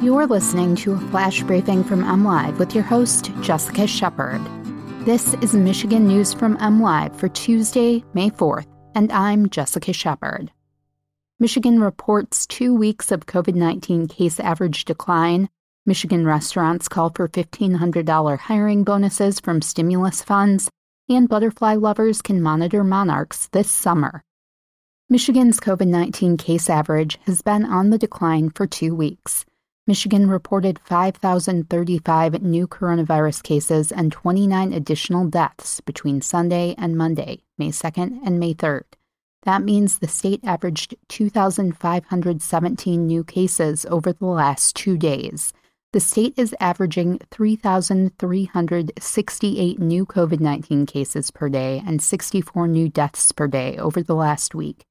You're listening to a flash briefing from MLive with your host, Jessica Shepard. This is Michigan News from MLive for Tuesday, May 4th, and I'm Jessica Shepard. Michigan reports two weeks of COVID 19 case average decline. Michigan restaurants call for $1,500 hiring bonuses from stimulus funds, and butterfly lovers can monitor monarchs this summer. Michigan's COVID 19 case average has been on the decline for two weeks. Michigan reported 5,035 new coronavirus cases and 29 additional deaths between Sunday and Monday, May 2nd and May 3rd. That means the state averaged 2,517 new cases over the last two days. The state is averaging 3,368 new COVID 19 cases per day and 64 new deaths per day over the last week.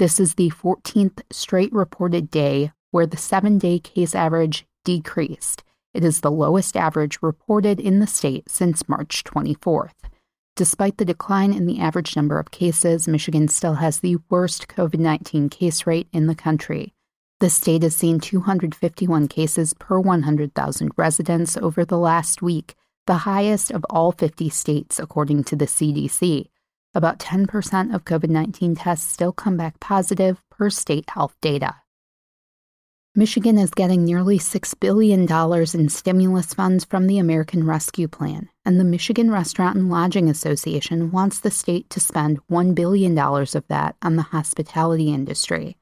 This is the 14th straight reported day where the seven day case average decreased. It is the lowest average reported in the state since March 24th. Despite the decline in the average number of cases, Michigan still has the worst COVID 19 case rate in the country. The state has seen 251 cases per 100,000 residents over the last week, the highest of all 50 states, according to the CDC. About 10% of COVID 19 tests still come back positive per state health data. Michigan is getting nearly $6 billion in stimulus funds from the American Rescue Plan, and the Michigan Restaurant and Lodging Association wants the state to spend $1 billion of that on the hospitality industry.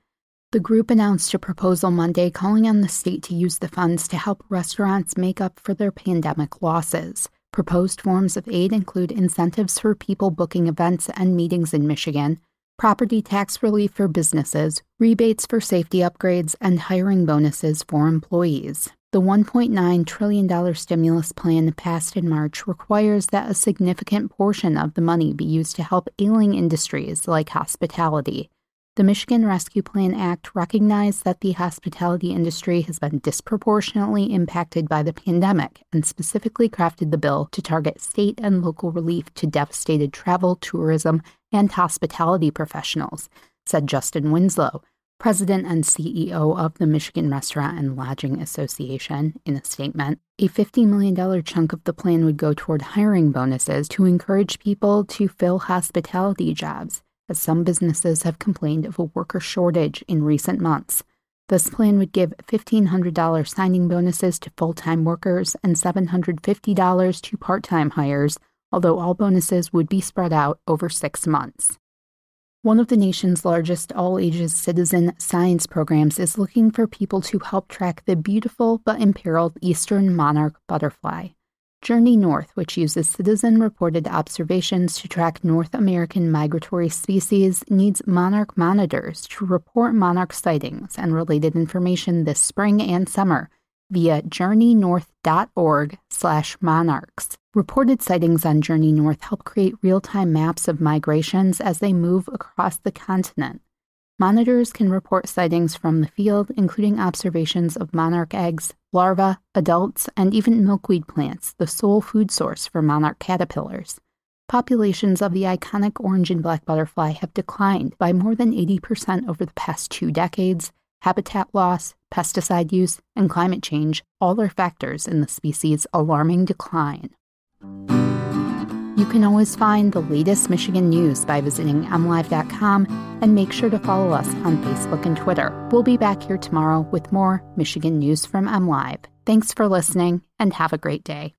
The group announced a proposal Monday calling on the state to use the funds to help restaurants make up for their pandemic losses. Proposed forms of aid include incentives for people booking events and meetings in Michigan, property tax relief for businesses, rebates for safety upgrades, and hiring bonuses for employees. The $1.9 trillion stimulus plan passed in March requires that a significant portion of the money be used to help ailing industries like hospitality. The Michigan Rescue Plan Act recognized that the hospitality industry has been disproportionately impacted by the pandemic and specifically crafted the bill to target state and local relief to devastated travel, tourism, and hospitality professionals, said Justin Winslow, president and CEO of the Michigan Restaurant and Lodging Association, in a statement. A $50 million chunk of the plan would go toward hiring bonuses to encourage people to fill hospitality jobs as some businesses have complained of a worker shortage in recent months. This plan would give $1,500 signing bonuses to full time workers and $750 to part time hires, although all bonuses would be spread out over six months. One of the nation's largest all ages citizen science programs is looking for people to help track the beautiful but imperiled eastern monarch butterfly. Journey North, which uses citizen reported observations to track North American migratory species, needs monarch monitors to report monarch sightings and related information this spring and summer via journeynorth.org slash monarchs. Reported sightings on Journey North help create real-time maps of migrations as they move across the continent. Monitors can report sightings from the field, including observations of monarch eggs, larvae, adults, and even milkweed plants, the sole food source for monarch caterpillars. Populations of the iconic orange and black butterfly have declined by more than 80% over the past two decades. Habitat loss, pesticide use, and climate change all are factors in the species' alarming decline. You can always find the latest Michigan news by visiting mlive.com and make sure to follow us on Facebook and Twitter. We'll be back here tomorrow with more Michigan news from MLive. Thanks for listening and have a great day.